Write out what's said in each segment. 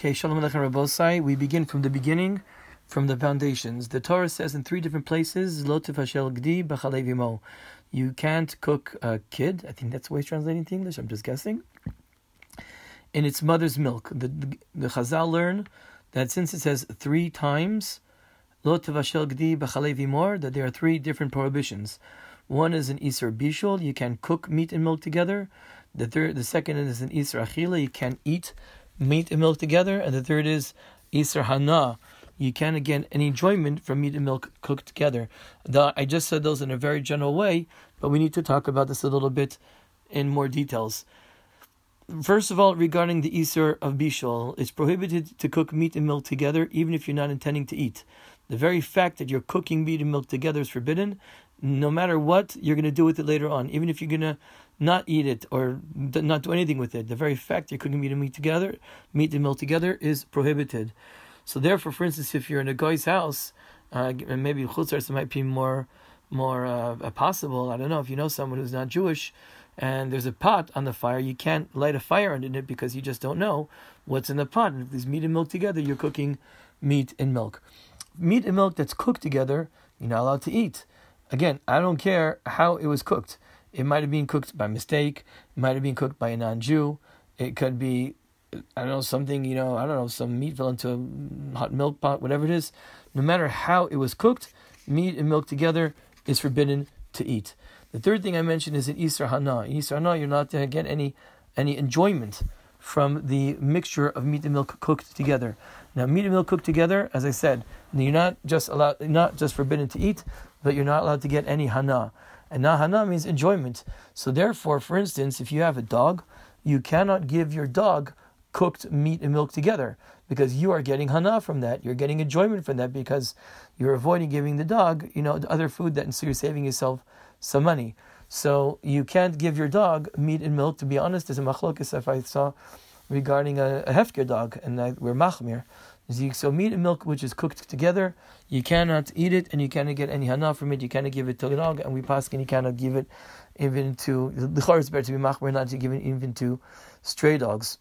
Okay, Shalom Aleichem Rabbosai. We begin from the beginning, from the foundations. The Torah says in three different places, Lo tefashel gdi b'chalev You can't cook a kid. I think that's the way it's translated to English. I'm just guessing. In its mother's milk. The, the, the Chazal learn that since it says three times, Lo tefashel gdi b'chalev that there are three different prohibitions. One is an Isser Bishul, you can cook meat and milk together. The third, the second is an Isser Achila, you can eat meat and milk together, and the third is Isser Hana. You can get any enjoyment from meat and milk cooked together. The, I just said those in a very general way, but we need to talk about this a little bit in more details. First of all, regarding the Isser of Bishol, it's prohibited to cook meat and milk together, even if you're not intending to eat. The very fact that you're cooking meat and milk together is forbidden. No matter what, you're going to do with it later on. Even if you're going to not eat it or not do anything with it. The very fact you're cooking meat and meat together, meat and milk together, is prohibited. So therefore, for instance, if you're in a guy's house, uh, and maybe chutzars might be more more uh, possible. I don't know if you know someone who's not Jewish, and there's a pot on the fire. You can't light a fire under it because you just don't know what's in the pot. And if there's meat and milk together, you're cooking meat and milk. Meat and milk that's cooked together, you're not allowed to eat. Again, I don't care how it was cooked. It might have been cooked by mistake. It might have been cooked by a non-Jew. It could be, I don't know, something, you know, I don't know, some meat fell into a hot milk pot, whatever it is. No matter how it was cooked, meat and milk together is forbidden to eat. The third thing I mentioned is in Isra Hana. In Isra Hana, you're not to get any any enjoyment from the mixture of meat and milk cooked together. Now, meat and milk cooked together, as I said, you're not just allowed, not just forbidden to eat, but you're not allowed to get any hana. And nahana means enjoyment. So therefore, for instance, if you have a dog, you cannot give your dog cooked meat and milk together because you are getting hana from that. You're getting enjoyment from that because you're avoiding giving the dog, you know, the other food that, and so you're saving yourself some money. So you can't give your dog meat and milk. To be honest, there's a machlokes if I saw regarding a, a hefker dog, and we're machmir. So meat and milk, which is cooked together, you cannot eat it, and you cannot get any hana from it. You cannot give it to a dog, and we pass and you cannot give it even to the chor is better to be machmer, not to give it even to stray dogs.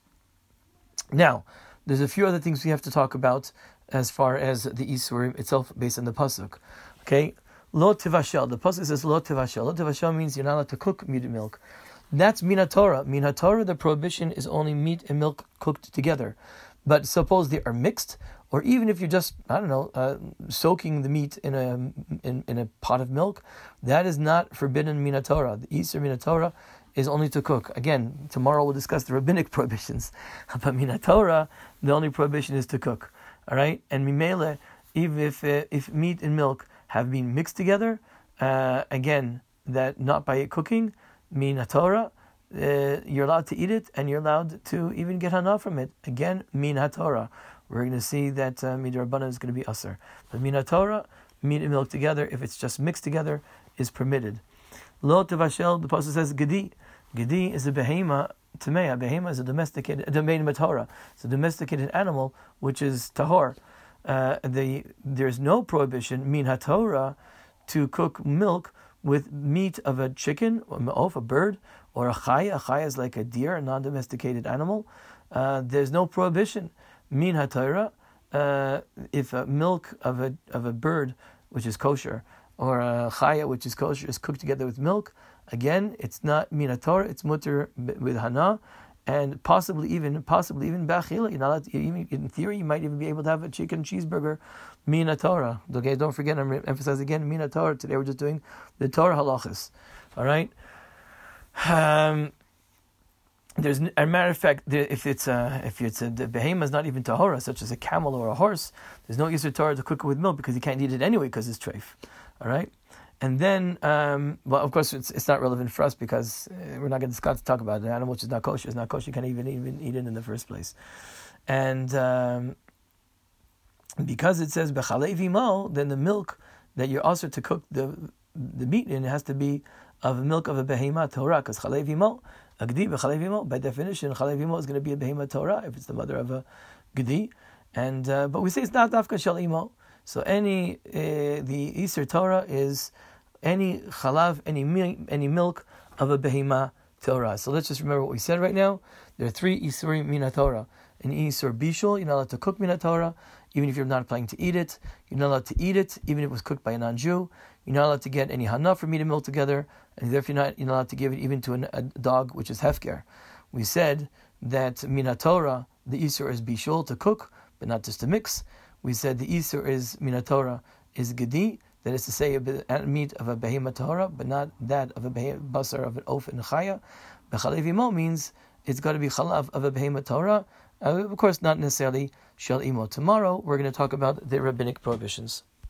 Now, there's a few other things we have to talk about as far as the isurim itself, based on the pasuk. Okay, lo tivashel. The pasuk says lo tivashel. Lo tivashel means you're not allowed to cook meat and milk. That's minatora. Minatora, the prohibition is only meat and milk cooked together. But suppose they are mixed, or even if you're just I don't know uh, soaking the meat in a in, in, a pot of milk, that is not forbidden minatora. The Easter minatora is only to cook. Again, tomorrow we'll discuss the rabbinic prohibitions, but minatora the only prohibition is to cook. All right, and mimele even if uh, if meat and milk have been mixed together, uh, again that not by cooking minatora uh, you're allowed to eat it and you're allowed to even get hana from it. Again, min haTorah. We're going to see that uh, midrabana is going to be usr. But min haTorah, meat and milk together, if it's just mixed together, is permitted. Lo tevashel, the pasuk says gedi. Gedi is a behema. Tamea, behema is a domesticated, a domain Torah. It's a domesticated animal which is tahor. Uh, the, there's no prohibition, min haTorah, to cook milk with meat of a chicken, or of a bird, or a chaya. A chaya is like a deer, a non-domesticated animal. Uh, there's no prohibition. Min hatayra, uh, if milk of a of a bird which is kosher or a chaya which is kosher is cooked together with milk, again it's not min it's mutter with hana, and possibly even possibly even bachila. You're in theory you might even be able to have a chicken cheeseburger mina Torah. Okay, don't forget. I'm emphasizing again mina Torah. Today we're just doing the Torah halachas. All right. Um, there's a matter of fact, if it's a, if it's a the behemoth is not even tahora, such as a camel or a horse, there's no Yisr Torah to cook it with milk because you can't eat it anyway because it's treif. All right, and then um, well, of course, it's, it's not relevant for us because uh, we're not going to talk about it. An animal which is not kosher. It's not kosher. You can't even even eat it in the first place, and um, because it says bechalevi mo, then the milk that you're also to cook the the meat in it has to be of milk of a behema Torah, because chalev imo, a gdi b'chalev imo, by definition, chalev imo is going to be a behema Torah if it's the mother of a gdi, and uh, but we say it's not dafka shel. So any uh, the Easter Torah is any chalav, any any milk of a behema Torah. So let's just remember what we said right now. There are three Isurim Mina Torah. an isur bishul. You're not allowed to cook minat Torah, even if you're not planning to eat it. You're not allowed to eat it, even if it was cooked by a non-Jew. You're not allowed to get any hana from meat and milk together, and therefore you're not, you're not allowed to give it even to an, a dog, which is hefker. We said that minat Torah, the isur is bishul to cook, but not just to mix. We said the isur is minat Torah is gedi, that is to say, a meat of a behemah Torah, but not that of a basar of an oaf and chaya. Bechalev means it's got to be chalav of a behemah Torah. Uh, of course, not necessarily shel imo. Tomorrow, we're going to talk about the rabbinic prohibitions.